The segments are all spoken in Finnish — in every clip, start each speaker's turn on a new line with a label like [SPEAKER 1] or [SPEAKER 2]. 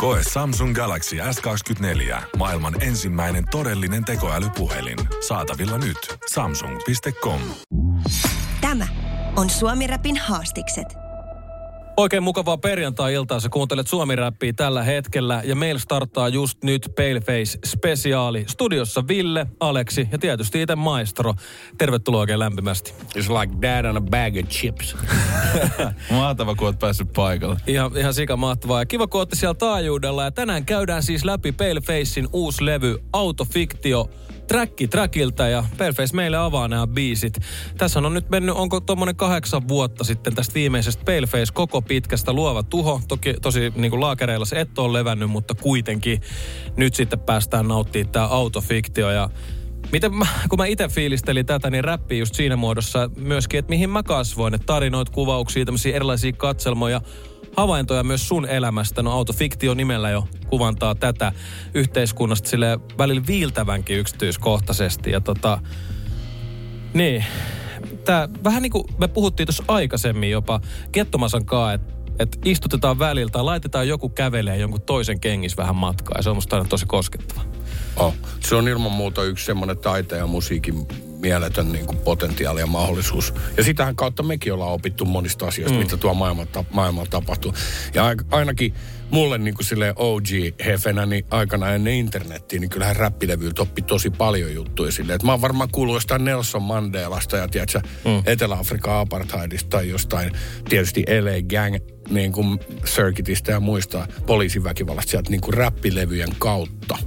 [SPEAKER 1] Koe Samsung Galaxy S24. Maailman ensimmäinen todellinen tekoälypuhelin. Saatavilla nyt. Samsung.com.
[SPEAKER 2] Tämä on Suomi Rapin haastikset.
[SPEAKER 3] Oikein mukavaa perjantai-iltaa. Sä kuuntelet suomi tällä hetkellä ja meillä starttaa just nyt Paleface-spesiaali. Studiossa Ville, Aleksi ja tietysti itse Maestro. Tervetuloa oikein lämpimästi.
[SPEAKER 4] It's like dad on a bag of chips.
[SPEAKER 5] Mahtava, kun oot päässyt paikalle.
[SPEAKER 3] Ihan, ihan sika mahtavaa. Ja kiva, kun siellä taajuudella. Ja tänään käydään siis läpi Palefacein uusi levy Autofiktio tracki trackiltä ja Paleface meille avaa nämä biisit. Tässä on nyt mennyt, onko tuommoinen kahdeksan vuotta sitten tästä viimeisestä Paleface koko pitkästä luova tuho. Toki tosi niin kuin laakereilla se et ole levännyt, mutta kuitenkin nyt sitten päästään nauttimaan tämä autofiktio ja Miten mä, kun mä itse fiilistelin tätä, niin räppi just siinä muodossa myöskin, että mihin mä kasvoin. Että tarinoit, kuvauksia, tämmöisiä erilaisia katselmoja havaintoja myös sun elämästä. No autofiktio nimellä jo kuvantaa tätä yhteiskunnasta sille välillä viiltävänkin yksityiskohtaisesti. Ja tota, niin, tää, vähän niin kuin me puhuttiin tuossa aikaisemmin jopa Kettomasan kaa, että et istutetaan välillä tai laitetaan joku kävelee jonkun toisen kengissä vähän matkaa. Ja se on musta aina tosi koskettava.
[SPEAKER 4] Oh. Se on ilman muuta yksi semmoinen taiteen ja musiikin mieletön niin kuin potentiaali ja mahdollisuus. Ja sitähän kautta mekin ollaan opittu monista asioista, mm. mitä tuo maailmalla, maailmalla tapahtuu. Ja ainakin mulle niin kuin sille OG-hefenä niin aikana ennen internettiä, niin kyllähän räppilevyiltä oppi tosi paljon juttuja silleen. Että mä oon varmaan kuullut jostain Nelson Mandelasta ja tiedätkö, mm. Etelä-Afrikan apartheidista tai jostain tietysti LA Gang niin kuin circuitista ja muista poliisiväkivallasta sieltä niin kuin räppilevyjen kautta.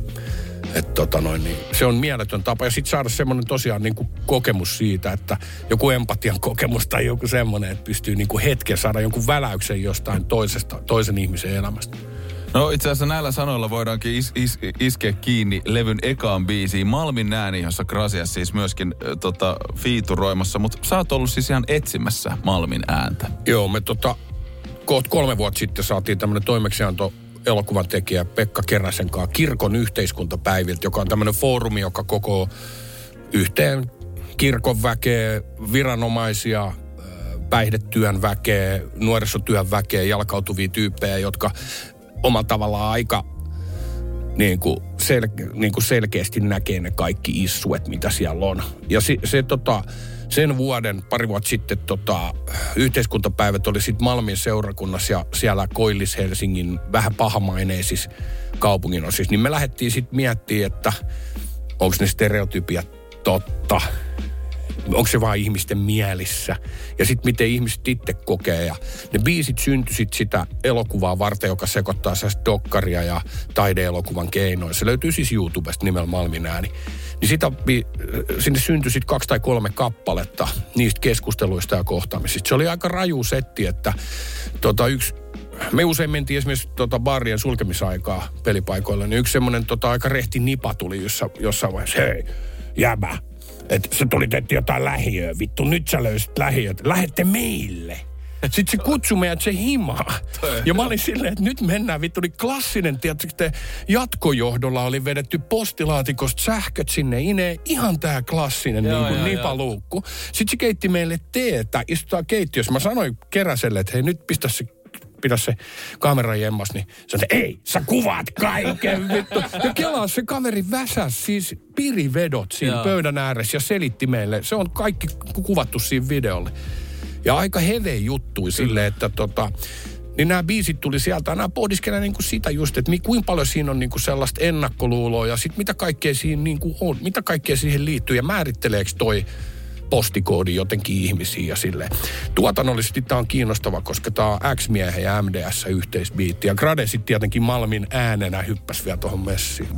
[SPEAKER 4] Et tota noin, niin se on mieletön tapa. Ja sitten saada semmoinen tosiaan niin kuin kokemus siitä, että joku empatian kokemus tai joku semmoinen, että pystyy niin kuin hetken saada jonkun väläyksen jostain toisesta, toisen ihmisen elämästä.
[SPEAKER 5] No itse asiassa näillä sanoilla voidaankin is, is, iskeä kiinni levyn ekaan biisiin. Malmin ääni, jossa Grasias siis myöskin äh, tota, fiituroimassa, mutta sä oot ollut siis ihan etsimässä Malmin ääntä.
[SPEAKER 4] Joo, me tota, kohta kolme vuotta sitten saatiin tämmöinen toimeksianto elokuvan tekijä Pekka Keräsen kanssa kirkon yhteiskuntapäiviltä, joka on tämmöinen foorumi, joka koko yhteen kirkon väkeä, viranomaisia, päihdetyön väkeä, nuorisotyön väkeä, jalkautuvia tyyppejä, jotka omalla tavallaan aika niin kuin sel- niin kuin selkeästi näkee ne kaikki issuet, mitä siellä on. Ja se, se tota, sen vuoden, pari vuotta sitten, tota, yhteiskuntapäivät oli sitten Malmin seurakunnassa ja siellä Koillis-Helsingin vähän pahamaineisissa kaupungin osissa. Niin me lähdettiin sitten miettimään, että onko ne stereotypiat totta onko se vain ihmisten mielissä. Ja sitten miten ihmiset itse kokee. Ja ne biisit syntyi sit sitä elokuvaa varten, joka sekoittaa dokkaria ja taideelokuvan keinoin. Se löytyy siis YouTubesta nimellä Malmin ääni. Niin sitä, sinne syntyi sitten kaksi tai kolme kappaletta niistä keskusteluista ja kohtaamisista. Se oli aika raju setti, että tota, yksi me usein mentiin esimerkiksi tota barien sulkemisaikaa pelipaikoilla, niin yksi semmoinen tota, aika rehti nipa tuli jossa, jossain vaiheessa, hei, jäbä, että se tuli tehty jotain lähiöä. Vittu, nyt sä löysit lähiöt. Lähette meille. Sitten se kutsui meidät se himaa. Ja mä olin silleen, että nyt mennään. Vittu oli klassinen, tiedätkö, jatkojohdolla oli vedetty postilaatikosta sähköt sinne ineen. Ihan tää klassinen joo, niin kuin nipaluukku. Sitten se keitti meille teetä, istutaan keittiössä. Mä sanoin keräselle, että hei nyt pistä se pidä se kamera jemmas, niin sanoi, että ei, sä kuvaat kaiken vittu. Ja kelaa se kaveri väsäs siis pirivedot siinä Joo. pöydän ääressä ja selitti meille. Se on kaikki kuvattu siinä videolle. Ja aika heve juttui silleen, että tota, niin nämä biisit tuli sieltä. Nämä pohdiskelee niin kuin sitä just, että kuinka paljon siinä on niin kuin sellaista ennakkoluuloa ja sitten mitä kaikkea siinä niin kuin on, mitä kaikkea siihen liittyy ja määritteleekö toi postikoodi jotenkin ihmisiä ja sille. Tuotannollisesti tämä on kiinnostava, koska tämä on X-miehen ja MDS yhteisbiitti. Ja Grade sitten tietenkin Malmin äänenä hyppäsi vielä tuohon messiin.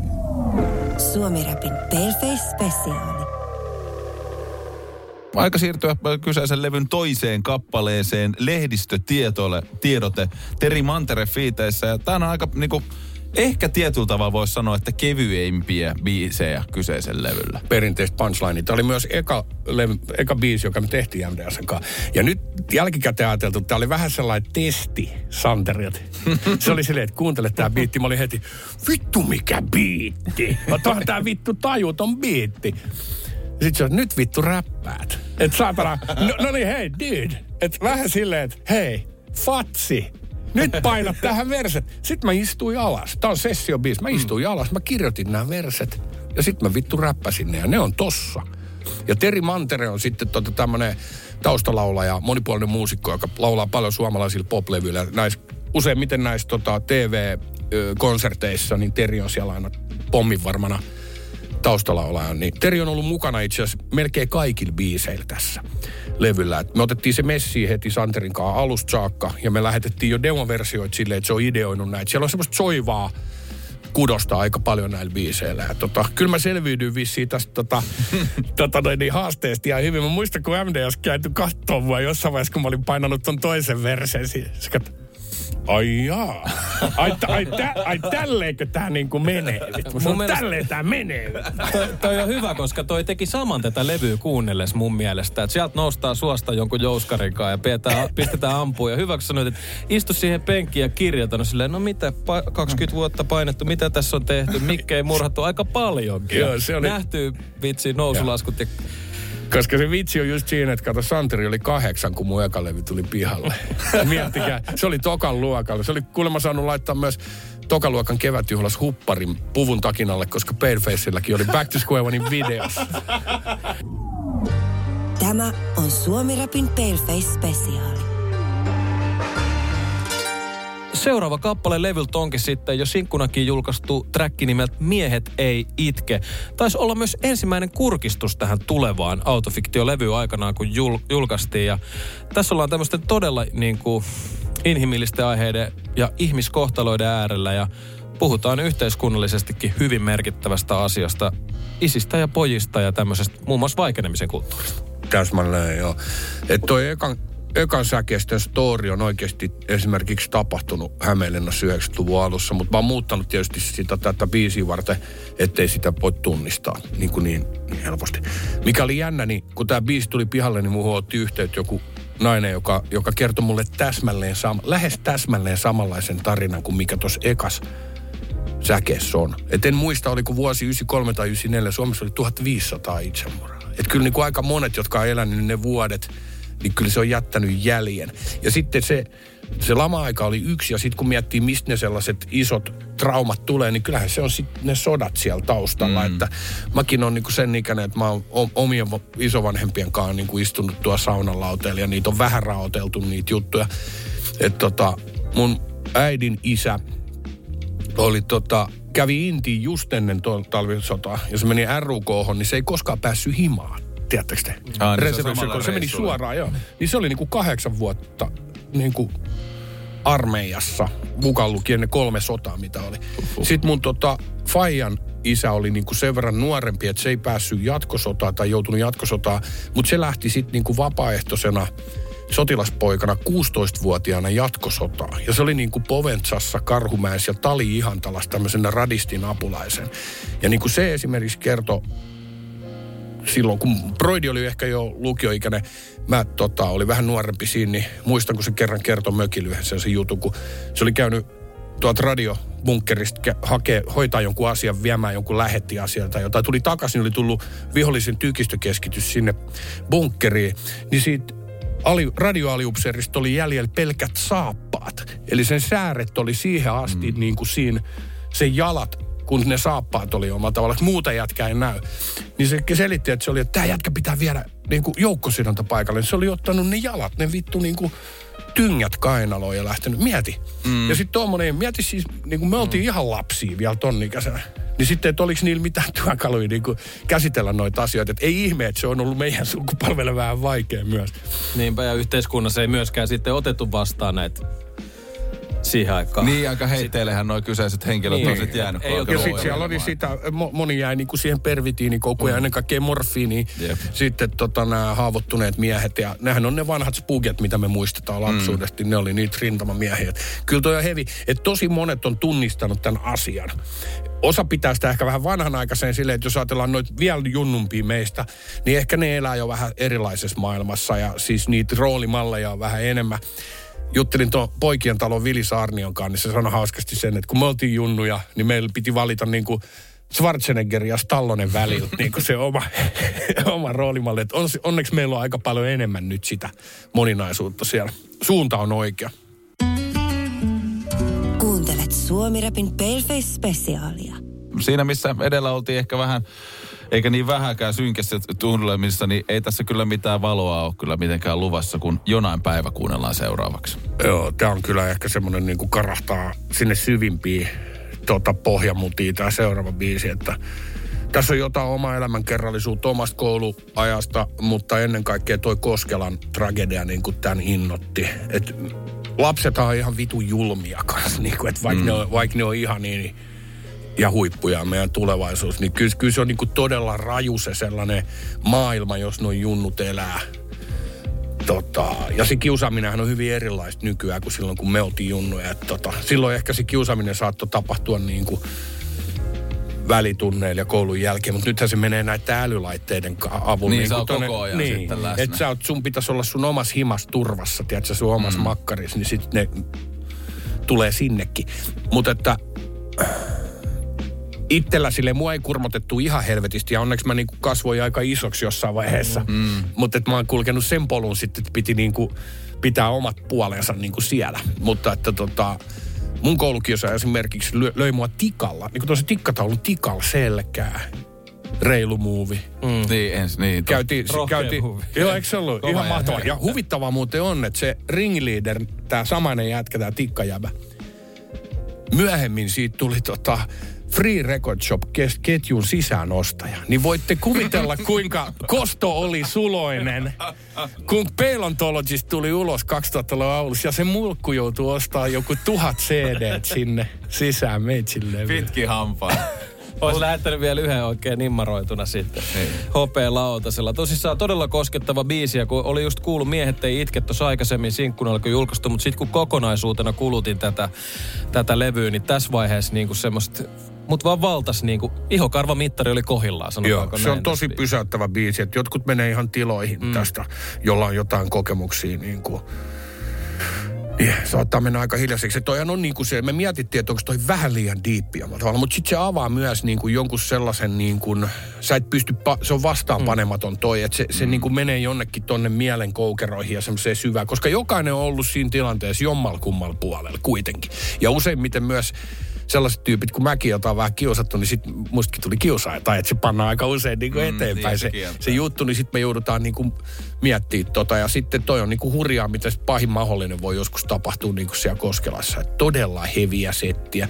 [SPEAKER 2] Suomi Rapin Paleface Speciaali.
[SPEAKER 5] Aika siirtyä kyseisen levyn toiseen kappaleeseen lehdistötietoille, tiedote Teri Mantere fiiteissä. Ja tämä on aika niinku, ehkä tietyllä tavalla voisi sanoa, että kevyempiä biisejä kyseisen levyllä.
[SPEAKER 4] perinteistä punchline. Tämä oli myös eka, levy, eka biisi, joka me tehtiin MDSn kanssa. Ja nyt jälkikäteen ajateltu, että tämä oli vähän sellainen testi Santerilta. Se oli silleen, että kuuntele tämä biitti. Mä olin heti, vittu mikä biitti. Onhan tämä vittu tajuton biitti. Sitten se on, nyt vittu räppäät. Et saatana, no, no niin hei dude. Et vähän silleen, että hei, fatsi. Nyt painat tähän verset. Sitten mä istuin alas. Tää on sessiobiisi. Mä istuin alas. Mä kirjoitin nämä verset. Ja sitten mä vittu räppäsin ne. Ja ne on tossa. Ja Teri Mantere on sitten tota tämmönen taustalaulaja, monipuolinen muusikko, joka laulaa paljon suomalaisilla poplevyillä. Näis, useimmiten näissä tota, TV-konserteissa, niin Teri on siellä aina pommin varmana taustalaulaja. Niin Teri on ollut mukana itse asiassa melkein kaikilla biiseillä tässä levyllä. Et me otettiin se messi heti Santerin kanssa alusta saakka ja me lähetettiin jo demoversioita silleen, että se on ideoinut näitä. Siellä on semmoista soivaa kudosta aika paljon näillä biiseillä. Ja tota, kyllä mä selviydyin vissiin tästä tota, tota noin, niin haasteesta ihan hyvin. Mä muistan, kun MDS käyty kattoon mua jossain vaiheessa, kun mä olin painanut ton toisen versen. Se kat... Ai jaa. Ai, t- ai, tä, ai tälleenkö tää niinku menee? Vittu,
[SPEAKER 3] Mun mielestä-
[SPEAKER 4] tälleen tää menee.
[SPEAKER 3] toi, toi on hyvä, koska toi teki saman tätä levyä kuunnelles mun mielestä. Että sieltä noustaa suosta jonkun jouskarinkaan ja pistetään, pistetään ampuun. Ja hyvä, kun sanoit, että istu siihen penkkiin ja kirjoita. No silleen, no mitä, pa- 20 vuotta painettu, mitä tässä on tehty? Mikkei murhattu aika paljonkin.
[SPEAKER 4] Joo, se oli-
[SPEAKER 3] Nähty vitsi nousulaskut ja
[SPEAKER 4] Koska se vitsi on just siinä, että kato, Santeri oli kahdeksan, kun mun eka levy tuli pihalle. Miettikää, se oli tokan luokalla. Se oli kuulemma saanut laittaa myös tokaluokan kevätjuhlas hupparin puvun takinalle, koska Palefaceilläkin oli Back to Square Onein videossa.
[SPEAKER 2] Tämä on Suomi Rapin Paleface Spesiaali.
[SPEAKER 3] Seuraava kappale levyltä onkin sitten jo sinkkunakin julkaistu träkki nimeltä Miehet ei itke. Taisi olla myös ensimmäinen kurkistus tähän tulevaan autofiktio-levyyn aikanaan, kun jul- julkaistiin. Ja tässä ollaan tämmöisten todella niin kuin, inhimillisten aiheiden ja ihmiskohtaloiden äärellä ja puhutaan yhteiskunnallisestikin hyvin merkittävästä asiasta, isistä ja pojista ja tämmöisestä muun muassa vaikenemisen kulttuurista.
[SPEAKER 4] Täsmälleen, joo. Että toi ekan, ekan säkeistön story on oikeasti esimerkiksi tapahtunut Hämeenlinnassa 90-luvun alussa, mutta mä oon muuttanut tietysti sitä tätä biisiä varten, ettei sitä voi tunnistaa niin, kuin niin, niin helposti. Mikä oli jännä, niin kun tämä biisi tuli pihalle, niin muuhun otti yhteyttä joku nainen, joka, joka kertoi mulle täsmälleen sama, lähes täsmälleen samanlaisen tarinan kuin mikä tuossa ekas säkeessä on. Et en muista, oliko vuosi 93 tai 94, Suomessa oli 1500 itsemurhaa. Et kyllä niin kuin aika monet, jotka on elänyt ne vuodet, niin kyllä se on jättänyt jäljen. Ja sitten se, se lama-aika oli yksi, ja sitten kun miettii, mistä ne sellaiset isot traumat tulee, niin kyllähän se on sitten ne sodat siellä taustalla. Mm. Että mäkin on niinku sen ikäinen, että mä oon omien va- isovanhempien kanssa niinku istunut tuo saunan lauteella, ja niitä on vähän raoteltu niitä juttuja. Että tota, mun äidin isä oli tota, kävi Intiin just ennen talvisotaa, ja se meni RUK, niin se ei koskaan päässyt himaan. Tiedättekö te?
[SPEAKER 5] Aa, niin se on
[SPEAKER 4] Reservissä,
[SPEAKER 5] samalla
[SPEAKER 4] kun se meni suoraan, joo. Niin se oli niinku kahdeksan vuotta niinku armeijassa, mukaan lukien ne kolme sotaa, mitä oli. Sitten mun tota, Fajan isä oli niinku sen verran nuorempi, että se ei päässyt jatkosotaan tai joutunut jatkosotaan, mutta se lähti sitten niinku vapaaehtoisena sotilaspoikana 16-vuotiaana jatkosotaan. Ja se oli niin kuin Poventsassa, Karhumäessä ja Tali Ihantalassa tämmöisenä radistin apulaisen. Ja niin kuin se esimerkiksi kertoi silloin, kun Broidi oli ehkä jo lukioikäinen, mä tota, oli vähän nuorempi siinä, niin muistan, kun se kerran kertoi mökillä yhdessä sen jutun, kun se oli käynyt tuolta radiobunkkerista hakee, hoitaa jonkun asian, viemään jonkun lähettiasian tai jotain. Tuli takaisin, oli tullut vihollisen tykistökeskitys sinne bunkkeriin, niin siitä ali, radioaliupseerista oli jäljellä pelkät saappaat. Eli sen sääret oli siihen asti mm. niin kuin siinä, sen jalat, kun ne saappaat oli omalla tavalla, että muuta jätkää ei näy. Niin se selitti, että se oli, että tämä jätkä pitää viedä niin kuin joukkosidonta paikalle. Se oli ottanut ne jalat, ne vittu niin kuin tyngät kainaloon ja lähtenyt. Mieti. Mm. Ja sitten tuommoinen, mieti siis, niin kuin me oltiin mm. ihan lapsia vielä ton ikäisenä. Niin sitten, että oliko niillä mitään työkaluja niin kuin käsitellä noita asioita. Että ei ihme, että se on ollut meidän sukupolvelle vähän vaikea myös.
[SPEAKER 3] Niinpä ja yhteiskunnassa ei myöskään sitten otettu vastaan näitä siihen aikaan.
[SPEAKER 5] Niin, aika heitteillehän nuo kyseiset henkilöt
[SPEAKER 3] Niin.
[SPEAKER 5] on sitten jäänyt.
[SPEAKER 3] Ei
[SPEAKER 4] Ja sitten siellä oli sitä, mo- moni jäi niinku siihen pervitiinikokuun ja ennen kaikkea morfiiniin.
[SPEAKER 5] Jep.
[SPEAKER 4] Sitten tota, nämä haavoittuneet miehet ja nehän on ne vanhat spuget, mitä me muistetaan lapsuudesta. Ne oli niitä rintamamiehiä. Kyllä toi on hevi, että tosi monet on tunnistanut tämän asian. Osa pitää sitä ehkä vähän vanhanaikaiseen silleen, että jos ajatellaan noita vielä junnumpia meistä, niin ehkä ne elää jo vähän erilaisessa maailmassa ja siis niitä roolimalleja on vähän enemmän juttelin tuon poikien talon Vili Saarnion kanssa, niin se sanoi hauskasti sen, että kun me oltiin junnuja, niin meillä piti valita niin kuin Schwarzenegger ja Stallonen välillä niin kuin se oma, oma roolimalli. Että on, onneksi meillä on aika paljon enemmän nyt sitä moninaisuutta siellä. Suunta on oikea.
[SPEAKER 2] Kuuntelet Suomi-rapin Paleface-spesiaalia.
[SPEAKER 5] Siinä, missä edellä oltiin ehkä vähän, eikä niin vähäkään synkässä tunnelmissa, niin ei tässä kyllä mitään valoa ole kyllä mitenkään luvassa, kun jonain päivä kuunnellaan seuraavaksi.
[SPEAKER 4] Joo, tämä on kyllä ehkä semmoinen niin kuin karahtaa sinne syvimpiin tota, pohjamutiin tämä seuraava biisi, että tässä on jotain oma elämän kerrallisuutta omasta kouluajasta, mutta ennen kaikkea toi Koskelan tragedia niin kuin tämän innotti. Et lapsethan on ihan vitu julmia kanssa, niin kuin, että vaikka, mm. ne on, vaikka ne on ihan niin ja huippuja meidän tulevaisuus, niin kyllä, kyllä se on niin kuin todella raju se sellainen maailma, jos noin junnut elää. Tota, ja se kiusaaminenhan on hyvin erilaista nykyään kuin silloin, kun me oltiin junnuja. Et tota, silloin ehkä se kiusaaminen saattoi tapahtua niin kuin välitunneilla ja koulun jälkeen, mutta nythän se menee näiden älylaitteiden avulla.
[SPEAKER 5] Niin, se
[SPEAKER 4] kuin
[SPEAKER 5] on koko ajan
[SPEAKER 4] niin,
[SPEAKER 5] sitten läsnä.
[SPEAKER 4] Että sä oot, sun pitäisi olla sun omassa himas turvassa, tiedätkö, sun omassa mm. makkarissa, niin sitten ne tulee sinnekin. Mutta että itsellä sille mua ei kurmotettu ihan helvetisti ja onneksi mä niinku kasvoin aika isoksi jossain vaiheessa. Mm. Mutta että mä oon kulkenut sen polun sitten, että piti niinku pitää omat puolensa niinku siellä. Mutta että tota, mun koulukiusaaja esimerkiksi löi mua tikalla, niin kuin tuossa tikkataulun tikalla selkää. Reilu muuvi.
[SPEAKER 5] Mm. Niin, ens, niin.
[SPEAKER 4] Käytiin, käytiin, joo, eikö se ollut
[SPEAKER 5] Kova
[SPEAKER 4] ihan
[SPEAKER 5] ja
[SPEAKER 4] mahtavaa. Ja huvittavaa muuten on, että se ringleader, tämä samainen jätkä, tämä tikkajäbä, myöhemmin siitä tuli tota Free Record Shop kes- ketjun sisäänostaja. Niin voitte kuvitella, kuinka kosto oli suloinen, kun Paleontologist tuli ulos 2000-luvun alussa ja se mulkku joutui ostamaan joku tuhat CD sinne sisään meitsille.
[SPEAKER 5] Pitki hampaa.
[SPEAKER 3] Olisi lähettänyt vielä yhden oikein nimmaroituna sitten.
[SPEAKER 5] Niin.
[SPEAKER 3] Hopea lautasella. Tosissaan todella koskettava biisi, ja kun oli just kuullut Miehet ei itke tuossa aikaisemmin sinkkuna alkoi julkaistu, mutta sitten kun kokonaisuutena kulutin tätä, tätä levyä, niin tässä vaiheessa niinku semmoista, mut vaan valtas niinku, ihokarvamittari oli kohillaan,
[SPEAKER 4] Joo, se on tosi
[SPEAKER 3] tässä
[SPEAKER 4] pysäyttävä biisi, että jotkut menee ihan tiloihin mm. tästä, jolla on jotain kokemuksia niin kuin niin, saattaa mennä aika hiljaiseksi. Toihan on niin kuin se, me mietittiin, että onko toi vähän liian diippiä tavalla, mutta sitten se avaa myös niin kuin jonkun sellaisen niin kuin, sä et pysty, pa- se on vastaanpanematon toi, että se, se niin kuin menee jonnekin tonne mielen koukeroihin ja semmoiseen syvään, koska jokainen on ollut siinä tilanteessa jommalla kummalla puolella kuitenkin. Ja useimmiten myös sellaiset tyypit, kun mäkin jotain vähän kiusattu, niin sitten mustakin tuli kiusaaja. Tai että se pannaan aika usein niin kuin
[SPEAKER 5] Mm,
[SPEAKER 4] eteenpäin se,
[SPEAKER 5] se
[SPEAKER 4] juttu, niin sitten me joudutaan niin kuin miettimään tota. Ja sitten toi on niin kuin hurjaa, mitä se pahin mahdollinen voi joskus tapahtua niin kuin siellä Koskelassa. Et todella heviä settiä.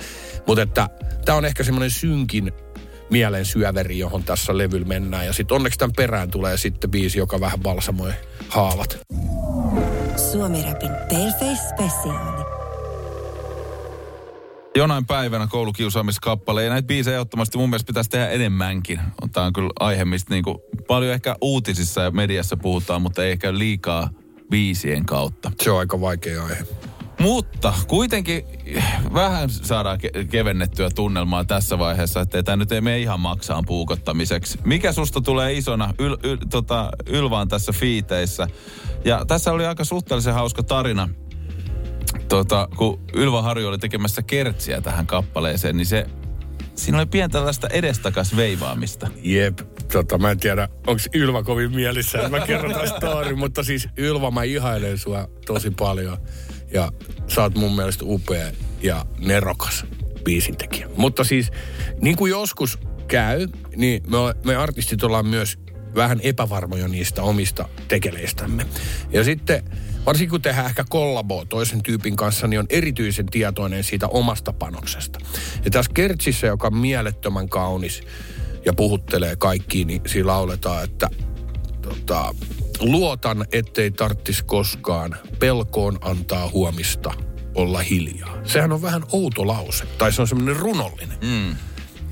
[SPEAKER 4] Mutta että tämä on ehkä semmoinen synkin mielen syöveri, johon tässä levyllä mennään. Ja sitten onneksi tämän perään tulee sitten biisi, joka vähän balsamoi haavat.
[SPEAKER 2] Suomi-rapin Paleface-spesiaali.
[SPEAKER 5] Jonain päivänä koulukiusaamiskappale. Ja näitä biisejä ehdottomasti mun mielestä pitäisi tehdä enemmänkin. Tämä on kyllä aihe, mistä niinku paljon ehkä uutisissa ja mediassa puhutaan, mutta ei ehkä liikaa biisien kautta.
[SPEAKER 4] Se on aika vaikea aihe.
[SPEAKER 5] Mutta kuitenkin vähän saadaan ke- kevennettyä tunnelmaa tässä vaiheessa, että tämä nyt ei mene ihan maksaan puukottamiseksi. Mikä susta tulee isona yl, yl, tota, Ylvaan tässä fiiteissä? Ja tässä oli aika suhteellisen hauska tarina. Tota, kun Ylva Harju oli tekemässä kertsiä tähän kappaleeseen, niin se, siinä oli pientä tällaista edestakas veivaamista.
[SPEAKER 4] Jep, tota, mä en tiedä, onko Ylva kovin mielissään, mä kerron tämän story, mutta siis Ylva, mä ihailen sua tosi paljon. Ja sä oot mun mielestä upea ja nerokas biisintekijä. Mutta siis, niin kuin joskus käy, niin me, me artistit ollaan myös vähän epävarmoja niistä omista tekeleistämme. Ja sitten, varsinkin kun tehdään ehkä kollaboa toisen tyypin kanssa, niin on erityisen tietoinen siitä omasta panoksesta. Ja tässä Kertsissä, joka on mielettömän kaunis ja puhuttelee kaikkiin, niin siinä lauletaan, että tota, luotan, ettei tarttis koskaan pelkoon antaa huomista olla hiljaa. Sehän on vähän outo lause, tai se on semmoinen runollinen. Mm.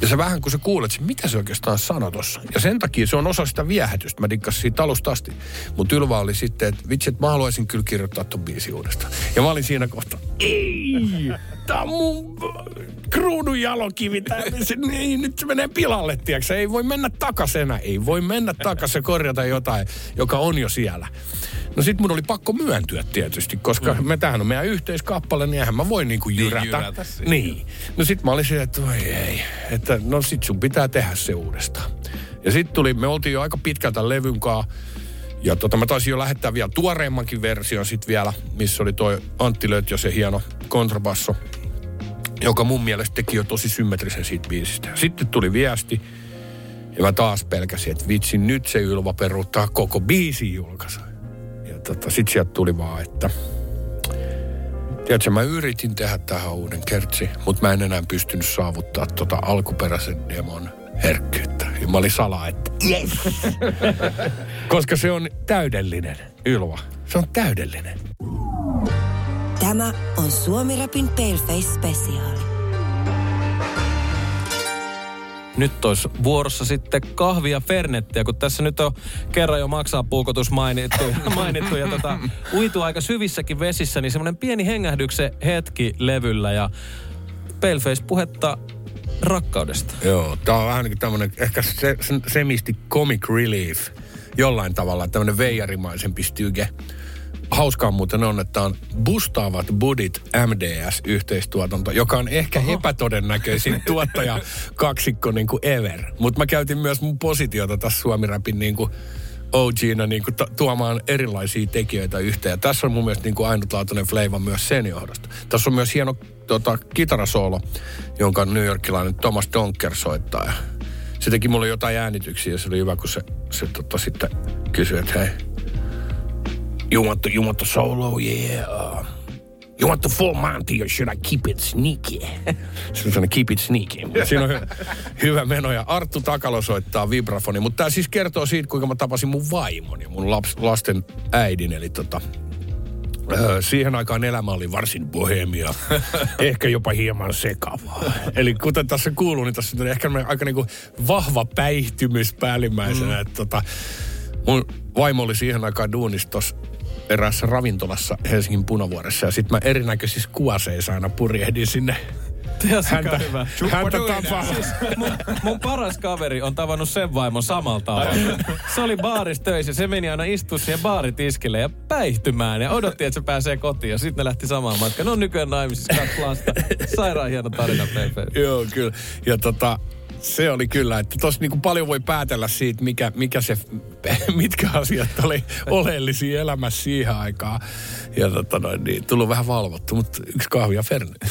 [SPEAKER 4] Ja sä vähän kun sä kuulet, että mitä se oikeastaan sanoi tossa. Ja sen takia se on osa sitä viehätystä. Mä dikkasin siitä alusta asti. Mutta Ylva oli sitten, että vitsi, että mä haluaisin kyllä kirjoittaa ton biisi uudestaan. Ja mä olin siinä kohtaa, ei, tää on mun kruunun jalokivi. Tää, ei, nyt se menee pilalle, tiiäksä. Ei voi mennä takasena. Ei voi mennä takas ja korjata jotain, joka on jo siellä. No sit mun oli pakko myöntyä tietysti, koska mm. me tämähän on meidän yhteiskappale, niin eihän mä voi niinku jyrätä.
[SPEAKER 5] jyrätä siinä.
[SPEAKER 4] niin. No sit mä olin siinä, että voi ei, että no sit sun pitää tehdä se uudestaan. Ja sit tuli, me oltiin jo aika pitkältä levyn kaa, ja tota, mä taisin jo lähettää vielä tuoreemmankin version sit vielä, missä oli toi Antti Lötjö, se hieno kontrabasso, joka mun mielestä teki jo tosi symmetrisen siitä biisistä. Sitten tuli viesti, ja mä taas pelkäsin, että vitsi, nyt se Ylva peruuttaa koko biisin julkaisu. Tota, sit sieltä tuli vaan, että... Tiedätkö, mä yritin tehdä tähän uuden kertsi, mutta mä en enää pystynyt saavuttaa tota alkuperäisen demon herkkyyttä. Ja mä olin salaa, että yes! Koska se on täydellinen, Ylva. Se on täydellinen.
[SPEAKER 2] Tämä on Suomi Rapin Paleface Special.
[SPEAKER 3] Nyt olisi vuorossa sitten kahvia Fernettiä, kun tässä nyt on kerran jo maksaa puukotus mainittu, mainittu ja tota, uitu aika syvissäkin vesissä, niin semmoinen pieni hengähdyksen hetki levyllä ja Paleface puhetta rakkaudesta.
[SPEAKER 4] Joo, tää on vähän niin kuin tämmönen ehkä se, se, semisti comic relief jollain tavalla, tämmönen veijarimaisempi styge. Hauskaa muuten on, että on Bustaavat Budit MDS-yhteistuotanto, joka on ehkä Oho. epätodennäköisin tuottaja kaksikko niin kuin ever. Mutta mä käytin myös mun positiota tässä Suomi Rapin niin kuin OGna niin kuin tuomaan erilaisia tekijöitä yhteen. Ja tässä on mun mielestä niin kuin ainutlaatuinen fleiva myös sen johdosta. Tässä on myös hieno tota, kitarasoolo, jonka New Yorkilainen Thomas Donker soittaa. Ja se teki mulle jotain äänityksiä ja se oli hyvä, kun se, se tota, sitten kysyi, että hei, you want the, you want the solo? Yeah. Uh, you want the full Monty or should I keep it sneaky? Se on keep it sneaky. Siinä on hy- hyvä meno ja Arttu Takalo soittaa vibrafoni. Mutta tämä siis kertoo siitä, kuinka mä tapasin mun vaimon ja mun laps, lasten äidin. Eli tota, Öö, siihen aikaan elämä oli varsin bohemia, ehkä jopa hieman sekavaa. Eli kuten tässä kuuluu, niin tässä on ehkä aika niinku vahva päihtymys päällimmäisenä. Mm. Että tota, mun vaimo oli siihen aikaan duunistos eräässä ravintolassa Helsingin Punavuoressa. Ja sitten mä erinäköisissä kuaseissa aina purjehdin sinne häntä,
[SPEAKER 3] hyvä.
[SPEAKER 4] häntä tapaa.
[SPEAKER 3] Siis mun, mun paras kaveri on tavannut sen vaimon samalla tavalla. Se oli baarissa töissä. Se meni aina istua siihen baaritiskille ja päihtymään ja odotti, että se pääsee kotiin. Ja sitten ne lähti samaan matkaan. Ne on nykyään naimisissa kaksi lasta. Sairaan hieno tarina, Pepe.
[SPEAKER 4] Joo, kyllä. Ja tota, se oli kyllä, että tossa niinku paljon voi päätellä siitä, mikä, mikä se, mitkä asiat oli oleellisia elämässä siihen aikaan. Ja tota noin, niin, tullut vähän valvottu, mutta yksi kahvia Ferne.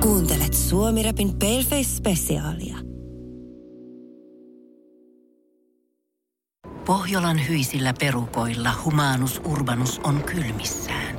[SPEAKER 2] Kuuntelet Suomi Rapin Paleface Specialia.
[SPEAKER 6] Pohjolan hyisillä perukoilla humanus urbanus on kylmissään.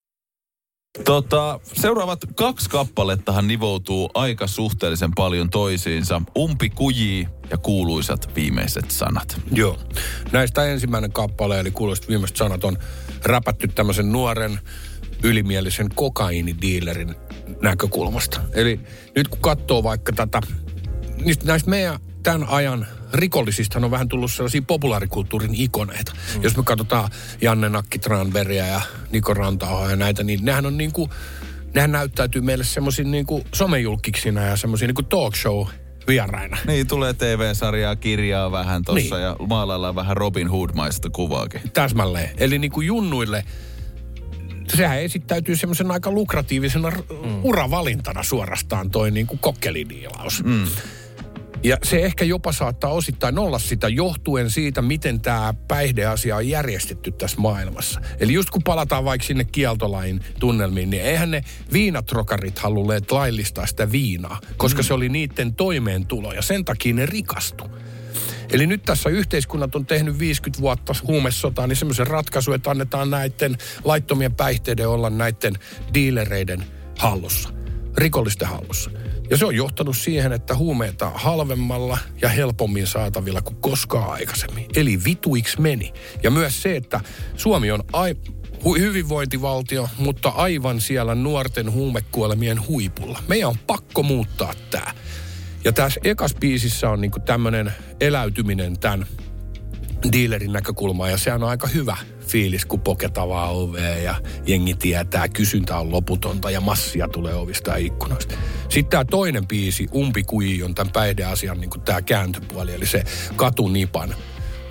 [SPEAKER 5] Tota, seuraavat kaksi kappalettahan nivoutuu aika suhteellisen paljon toisiinsa. Umpi kujii ja kuuluisat viimeiset sanat.
[SPEAKER 4] Joo. Näistä ensimmäinen kappale, eli kuulosti viimeiset sanat, on räpätty tämmöisen nuoren ylimielisen kokaiinidiilerin näkökulmasta. Eli nyt kun katsoo vaikka tätä, niistä näistä meidän tämän ajan rikollisista on vähän tullut sellaisia populaarikulttuurin ikoneita. Mm. Jos me katsotaan Janne Nakki Tranbergia ja Niko Rantaoa ja näitä, niin nehän on niin kuin, nehän näyttäytyy meille semmoisin niin kuin somejulkiksina ja semmoisia niin kuin talk show vieraina.
[SPEAKER 5] Niin, tulee TV-sarjaa, kirjaa vähän tossa
[SPEAKER 4] Niin.
[SPEAKER 5] ja maalaillaan vähän Robin Hood-maista kuvaakin.
[SPEAKER 4] Täsmälleen. Eli niin kuin junnuille, sehän esittäytyy semmoisen aika lukratiivisena mm. uravalintana suorastaan toi niin kuin kokkelidiilaus. Mm. Ja se ehkä jopa saattaa osittain olla sitä johtuen siitä, miten tämä päihdeasia on järjestetty tässä maailmassa. Eli just kun palataan vaikka sinne kieltolain tunnelmiin, niin eihän ne viinatrokarit halulleet laillistaa sitä viinaa, koska mm. se oli niiden toimeentulo ja sen takia ne rikastu. Eli nyt tässä yhteiskunnat on tehnyt 50 vuotta huumesotaa, niin semmoisen ratkaisu, että annetaan näiden laittomien päihteiden olla näiden diilereiden hallussa, rikollisten hallussa. Ja se on johtanut siihen, että huumeita on halvemmalla ja helpommin saatavilla kuin koskaan aikaisemmin. Eli vituiksi meni. Ja myös se, että Suomi on ai- hyvinvointivaltio, mutta aivan siellä nuorten huumekuolemien huipulla. Meidän on pakko muuttaa tämä. Ja tässä ekas biisissä on niinku tämmöinen eläytyminen tämän dealerin näkökulmaa ja se on aika hyvä fiilis, kun poketavaa ovea ja jengi tietää, kysyntä on loputonta ja massia tulee ovista ja ikkunoista. Sitten tämä toinen biisi, Umpikuji, on tämän päihdeasian niin tämä kääntöpuoli, eli se katunipan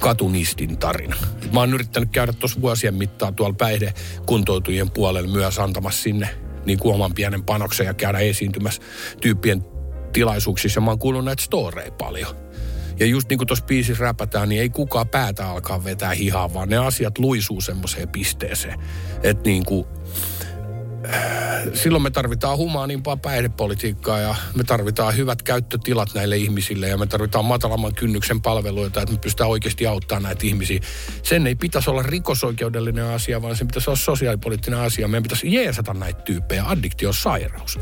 [SPEAKER 4] katunistin tarina. Mä oon yrittänyt käydä tuossa vuosien mittaan tuolla päihdekuntoutujien puolella myös antamassa sinne niin kuin oman pienen panoksen ja käydä esiintymässä tyyppien tilaisuuksissa. Mä oon kuullut näitä storeja paljon. Ja just niin kuin tuossa biisissä räpätään, niin ei kukaan päätä alkaa vetää hihaa, vaan ne asiat luisuu semmoiseen pisteeseen. Että niin kuin, silloin me tarvitaan humaanimpaa päihdepolitiikkaa ja me tarvitaan hyvät käyttötilat näille ihmisille ja me tarvitaan matalamman kynnyksen palveluita, että me pystytään oikeasti auttamaan näitä ihmisiä. Sen ei pitäisi olla rikosoikeudellinen asia, vaan sen pitäisi olla sosiaalipoliittinen asia. Meidän pitäisi jeesata näitä tyyppejä. Addiktio on sairaus.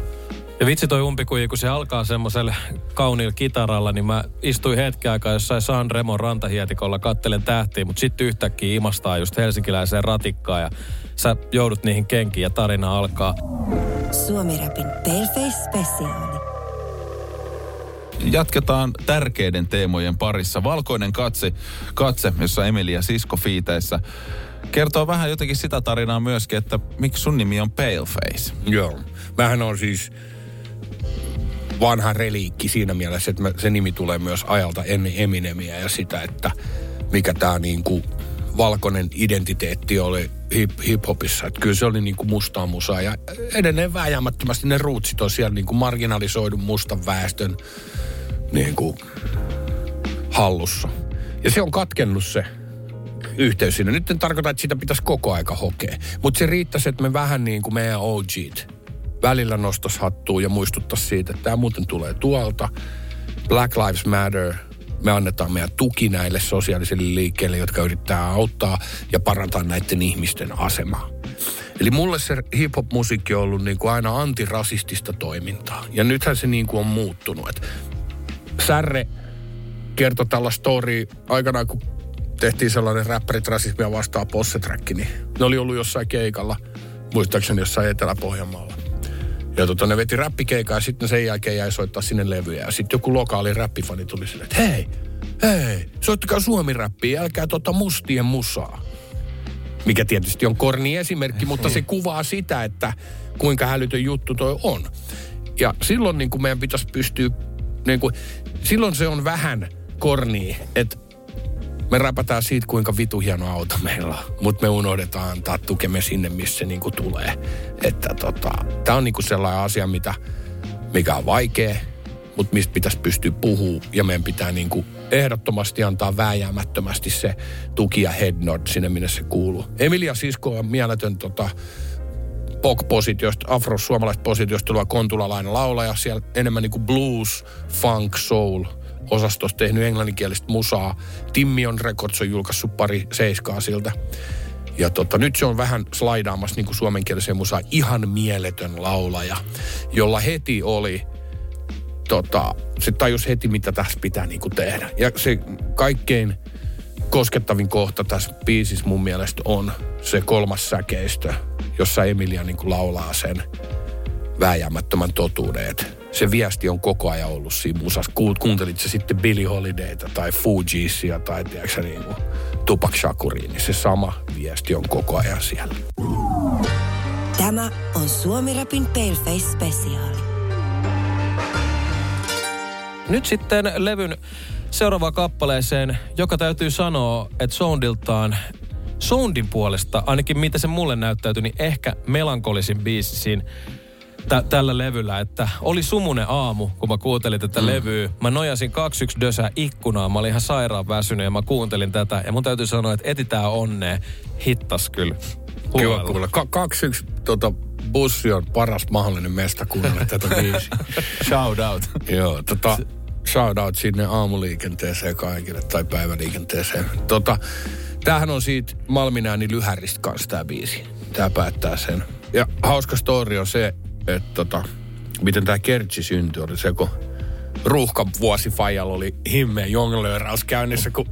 [SPEAKER 3] Ja vitsi toi umpikuji, kun se alkaa semmoisella kauniilla kitaralla, niin mä istuin hetken aikaa jossain San Remon rantahietikolla, kattelen tähtiä, mutta sitten yhtäkkiä imastaa just helsinkiläiseen ratikkaan ja sä joudut niihin kenkiin ja tarina alkaa.
[SPEAKER 2] Suomi Rapin Paleface Spesiaali.
[SPEAKER 5] Jatketaan tärkeiden teemojen parissa. Valkoinen katse, katse jossa Emilia Sisko fiiteissä kertoo vähän jotenkin sitä tarinaa myöskin, että miksi sun nimi on Paleface.
[SPEAKER 4] Joo. Mähän on siis vanha reliikki siinä mielessä, että se nimi tulee myös ajalta ennen Eminemiä ja sitä, että mikä tämä niin kuin valkoinen identiteetti oli hip, hip-hopissa. Että kyllä se oli niin kuin mustaa musaa ja edelleen vääjäämättömästi ne ruutsit on siellä niin kuin marginalisoidun mustan väestön niin kuin hallussa. Ja se on katkennut se yhteys siinä. Nyt en tarkoita, että sitä pitäisi koko aika hokea. Mutta se riittäisi, että me vähän niin kuin meidän OGt välillä nostos hattuun ja muistuttaa siitä, että tämä muuten tulee tuolta. Black Lives Matter, me annetaan meidän tuki näille sosiaalisille liikkeille, jotka yrittää auttaa ja parantaa näiden ihmisten asemaa. Eli mulle se hip-hop-musiikki on ollut niin kuin aina antirasistista toimintaa. Ja nythän se niin kuin on muuttunut. Et Särre kertoi tällä story aikanaan, kun tehtiin sellainen räppärit rasismia vastaan posseträkki, niin ne oli ollut jossain keikalla, muistaakseni jossain Etelä-Pohjanmaalla. Ja tota, ne veti räppikeikaa ja sitten sen jälkeen jäi soittaa sinne levyjä. Ja sitten joku lokaali räppifani tuli silleen, että hei, hei, soittakaa suomi-räppiä, älkää tota mustien musaa. Mikä tietysti on korni esimerkki, mutta se kuvaa sitä, että kuinka hälytön juttu toi on. Ja silloin niin kuin meidän pitäisi pystyä, niin kuin, silloin se on vähän korni, että me räpätään siitä, kuinka vitu hieno auto meillä on, mutta me unohdetaan antaa tukemme sinne, missä se niinku tulee. Että tota, tää on niinku sellainen asia, mitä, mikä on vaikea, mutta mistä pitäisi pystyä puhumaan ja meidän pitää niinku ehdottomasti antaa vääjäämättömästi se tuki ja head nod sinne, minne se kuuluu. Emilia Sisko on mieletön tota, pop-positiosta, afro-suomalaisesta positiosta tuleva kontulalainen laulaja. Siellä enemmän niinku blues, funk, soul – osastossa tehnyt englanninkielistä musaa. Timmion Records on julkaissut pari seiskaa siltä. Ja tota, nyt se on vähän slaidaamassa niin suomenkieliseen musaan ihan mieletön laulaja, jolla heti oli, tota, se tajus heti, mitä tässä pitää niin kuin tehdä. Ja se kaikkein koskettavin kohta tässä biisissä mun mielestä on se kolmas säkeistö, jossa Emilia niin kuin laulaa sen vääjäämättömän totuuden, että se viesti on koko ajan ollut siinä musassa. Kuuntelit se sitten Billy Holidayta tai Fujisia tai tiedätkö niin kuin Tupac Shakuriin, niin se sama viesti on koko ajan siellä.
[SPEAKER 2] Tämä on Suomi Rapin Paleface Spesiaali.
[SPEAKER 3] Nyt sitten levyn seuraavaan kappaleeseen, joka täytyy sanoa, että soundiltaan soundin puolesta, ainakin mitä se mulle näyttäytyi, niin ehkä melankolisin biisi siinä tä- tällä levyllä, että oli sumunen aamu, kun mä kuuntelin tätä mm. levyä. Mä nojasin 2-1 dösää ikkunaan, mä olin ihan sairaan väsynyt ja mä kuuntelin tätä. Ja mun täytyy sanoa, että etitään onnea. Hittas kyllä.
[SPEAKER 4] Kuulla. Ka- kaksi yksi tota, bussi on paras mahdollinen mesta kuunnella tätä biisiä.
[SPEAKER 5] Shout out.
[SPEAKER 4] Joo, tota, shout out sinne aamuliikenteeseen kaikille tai päiväliikenteeseen. Tota, tämähän on siitä Malmin ääni lyhäristä kanssa tämä biisi. Tää päättää sen. Ja hauska story on se, että tota, miten tämä Kertsi syntyi, oli se, kun ruuhka vuosi Fajalla oli himmeen jonglööraus käynnissä, kun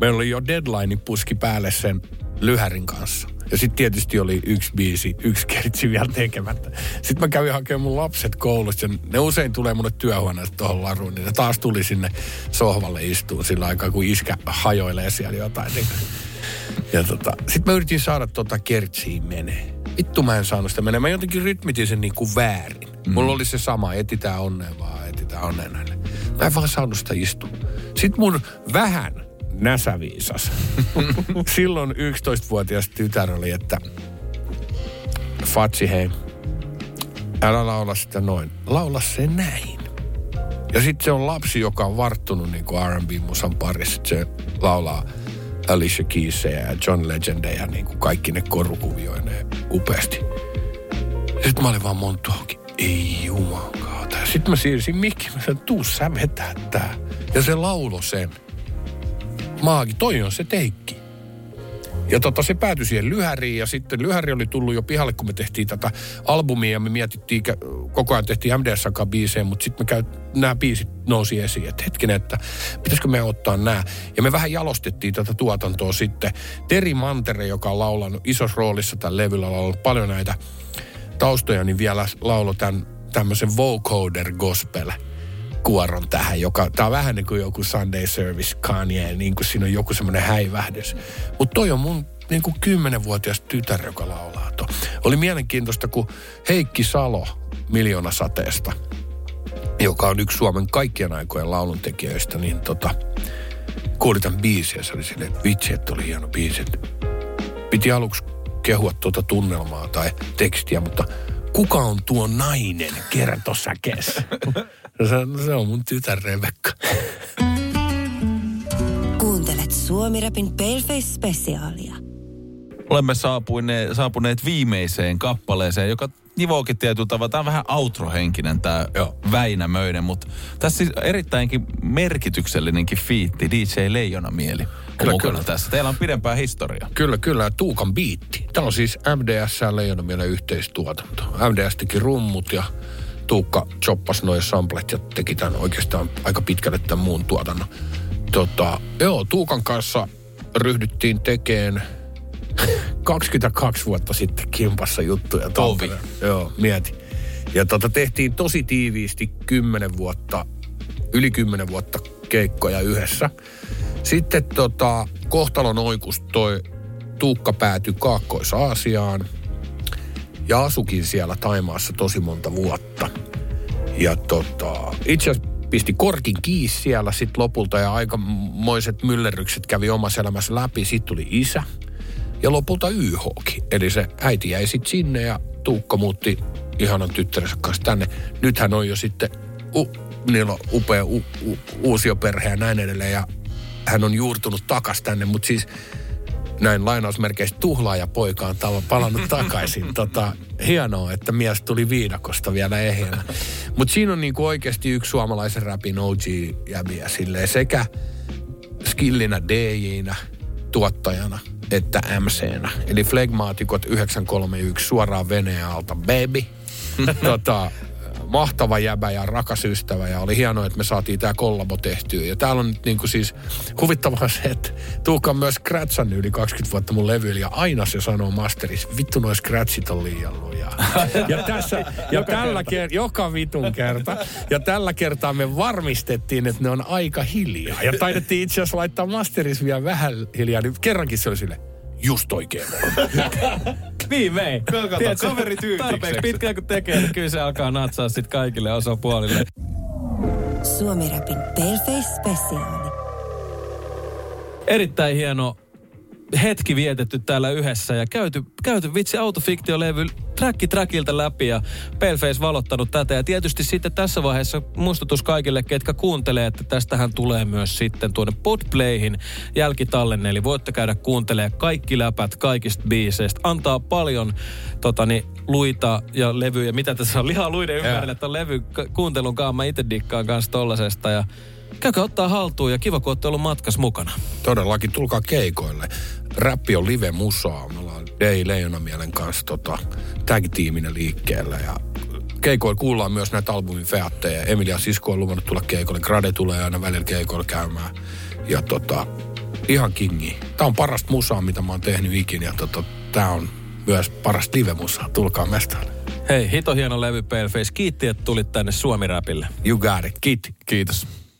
[SPEAKER 4] meillä oli jo deadline puski päälle sen lyhärin kanssa. Ja sitten tietysti oli yksi biisi, yksi kertsi vielä tekemättä. Sitten mä kävin hakemaan mun lapset koulusta. ja Ne usein tulee mulle työhuoneesta tuohon laruun, niin ne taas tuli sinne sohvalle istuun sillä aikaa, kun iskä hajoilee siellä jotain. Niin. Ja tota, sitten mä yritin saada tota kertsiä menee. Vittu mä en saanut sitä menee. Mä jotenkin rytmitin sen niin kuin väärin. Mm. Mulla oli se sama, etitään onnea vaan, etitään onnea näille. Mä en vaan saanut sitä istua. Sitten mun vähän näsäviisas. Silloin 11-vuotias tytär oli, että Fatsi hei, älä laula sitä noin. Laula se näin. Ja sitten se on lapsi, joka on varttunut niin kuin R&B-musan parissa. Se laulaa Alicia Keysia ja John Legendeja, niin kuin kaikki ne korukuvioineen upeasti. Sitten mä olin vaan montuohonkin, ei jumankaata. Sitten mä siirsin mikki, mä sanoin, tuu sä vetää tää. Ja se laulo sen. Maagi, toi on se teikki. Ja tota, se päätyi siihen lyhäriin ja sitten lyhäri oli tullut jo pihalle, kun me tehtiin tätä albumia ja me mietittiin, koko ajan tehtiin MDS biisejä, mutta sitten käy, nämä biisit nousi esiin, että hetkinen, että pitäisikö me ottaa nämä. Ja me vähän jalostettiin tätä tuotantoa sitten. Teri Mantere, joka on laulanut isossa roolissa tällä levyllä, on ollut paljon näitä taustoja, niin vielä laulo tämän tämmöisen vocoder gospel kuoron tähän, joka, tää on vähän niin kuin joku Sunday Service Kanye, niin kuin siinä on joku semmoinen häivähdys. Mutta toi on mun niin kuin kymmenenvuotias tytär, joka laulaa to. Oli mielenkiintoista, kun Heikki Salo Miljoonasateesta, joka on yksi Suomen kaikkien aikojen lauluntekijöistä, niin tota, kuuli tämän biisin ja se oli silleen, että vitsi, että oli hieno biisi. Piti aluksi kehua tuota tunnelmaa tai tekstiä, mutta kuka on tuo nainen kertosäkeessä? No se, no se on mun tytär Rebekka.
[SPEAKER 2] Kuuntelet Suomi-rapin Paleface-spesiaalia.
[SPEAKER 5] Olemme saapuneet, saapuneet viimeiseen kappaleeseen, joka nivookin tietyllä tavalla. Tämä on vähän outro-henkinen tämä
[SPEAKER 4] Joo.
[SPEAKER 5] Väinämöinen, mutta tässä siis erittäinkin merkityksellinenkin fiitti, DJ Leijona Mieli on
[SPEAKER 4] Kyllä, kyllä.
[SPEAKER 5] tässä. Teillä on pidempää historiaa.
[SPEAKER 4] Kyllä, kyllä. Tuukan biitti. Tämä on siis MDS ja Leijonamielen yhteistuotanto. MDS teki rummut ja Tuukka choppas noin samplet ja teki tämän oikeastaan aika pitkälle tämän muun tuotannon. Tota, joo, Tuukan kanssa ryhdyttiin tekemään 22 vuotta sitten kimpassa juttuja.
[SPEAKER 5] Tovi.
[SPEAKER 4] Joo, mieti. Ja tota, tehtiin tosi tiiviisti 10 vuotta, yli 10 vuotta keikkoja yhdessä. Sitten tota, kohtalon oikus toi Tuukka päätyi Kaakkois-Aasiaan ja asukin siellä Taimaassa tosi monta vuotta. Ja tota, itse asiassa pisti korkin kiinni siellä sitten lopulta ja aikamoiset myllerrykset kävi omassa elämässä läpi. Sitten tuli isä ja lopulta YHkin. Eli se äiti jäi sitten sinne ja Tuukka muutti ihanan tyttärensä kanssa tänne. Nythän on jo sitten, u, niillä on upea u, u, uusioperhe ja näin edelleen ja hän on juurtunut takas tänne, mutta siis näin lainausmerkeistä tuhlaaja poika on tava- palannut takaisin. Tota, hienoa, että mies tuli viidakosta vielä ehjänä. Mutta siinä on niinku oikeasti yksi suomalaisen rapin OG-jäbiä silleen sekä skillinä DJnä, tuottajana, että MCnä. Eli Flegmaatikot 931 suoraan veneen alta, baby. tota, mahtava jäbä ja rakas ystävä ja oli hienoa, että me saatiin tämä kollabo tehtyä. Ja täällä on nyt niinku siis huvittavaa se, että Tuukka on myös scratchannut yli 20 vuotta mun levyillä ja aina se sanoo masterissa, vittu noi scratchit on liian lujaa. Ja, tässä, ja tällä kertaa, joka vitun kerta, ja tällä kertaa me varmistettiin, että ne on aika hiljaa. Ja taidettiin itse asiassa laittaa masterissa vielä vähän hiljaa, niin kerrankin se oli sille just oikein.
[SPEAKER 3] Viimein. Tiedätkö,
[SPEAKER 5] kaveri.
[SPEAKER 3] Tarpeeksi pitkään kun tekee, niin kyllä se alkaa natsaa sitten kaikille osapuolille.
[SPEAKER 2] Suomi-rapin Paleface-spesiaali.
[SPEAKER 3] Erittäin hieno hetki vietetty täällä yhdessä ja käyty, käyty vitsi autofiktiolevy tracki trackilta läpi ja Paleface valottanut tätä. Ja tietysti sitten tässä vaiheessa muistutus kaikille, ketkä kuuntelee, että tästähän tulee myös sitten tuonne Podplayhin jälkitallenne. Eli voitte käydä kuuntelemaan kaikki läpät kaikista biiseistä. Antaa paljon totani, luita ja levyjä. Mitä tässä on? Lihaa luiden ympärille, että on levy kuuntelun kanssa. Mä itse dikkaan kanssa tollasesta. Ja käykää ottaa haltuun ja kiva, kun olette ollut matkas mukana.
[SPEAKER 4] Todellakin, tulkaa keikoille. Räppi on live musaa. Me ollaan Dei Leijonamielen kanssa tota, tag-tiiminä liikkeellä ja keikoilla kuullaan myös näitä albumin featteja. Emilia Sisko on luvannut tulla keikoille. Grade tulee aina välillä keikoilla käymään. Ja tota, ihan kingi. Tää on parasta musaa, mitä mä oon tehnyt ikinä. Ja tota, tää on myös parasta live-musaa. Tulkaa mestaan.
[SPEAKER 3] Hei, hito hieno levy Paleface. Kiitti, että tulit tänne Suomi-räpille.
[SPEAKER 4] You got it. Kiitti.
[SPEAKER 5] Kiitos.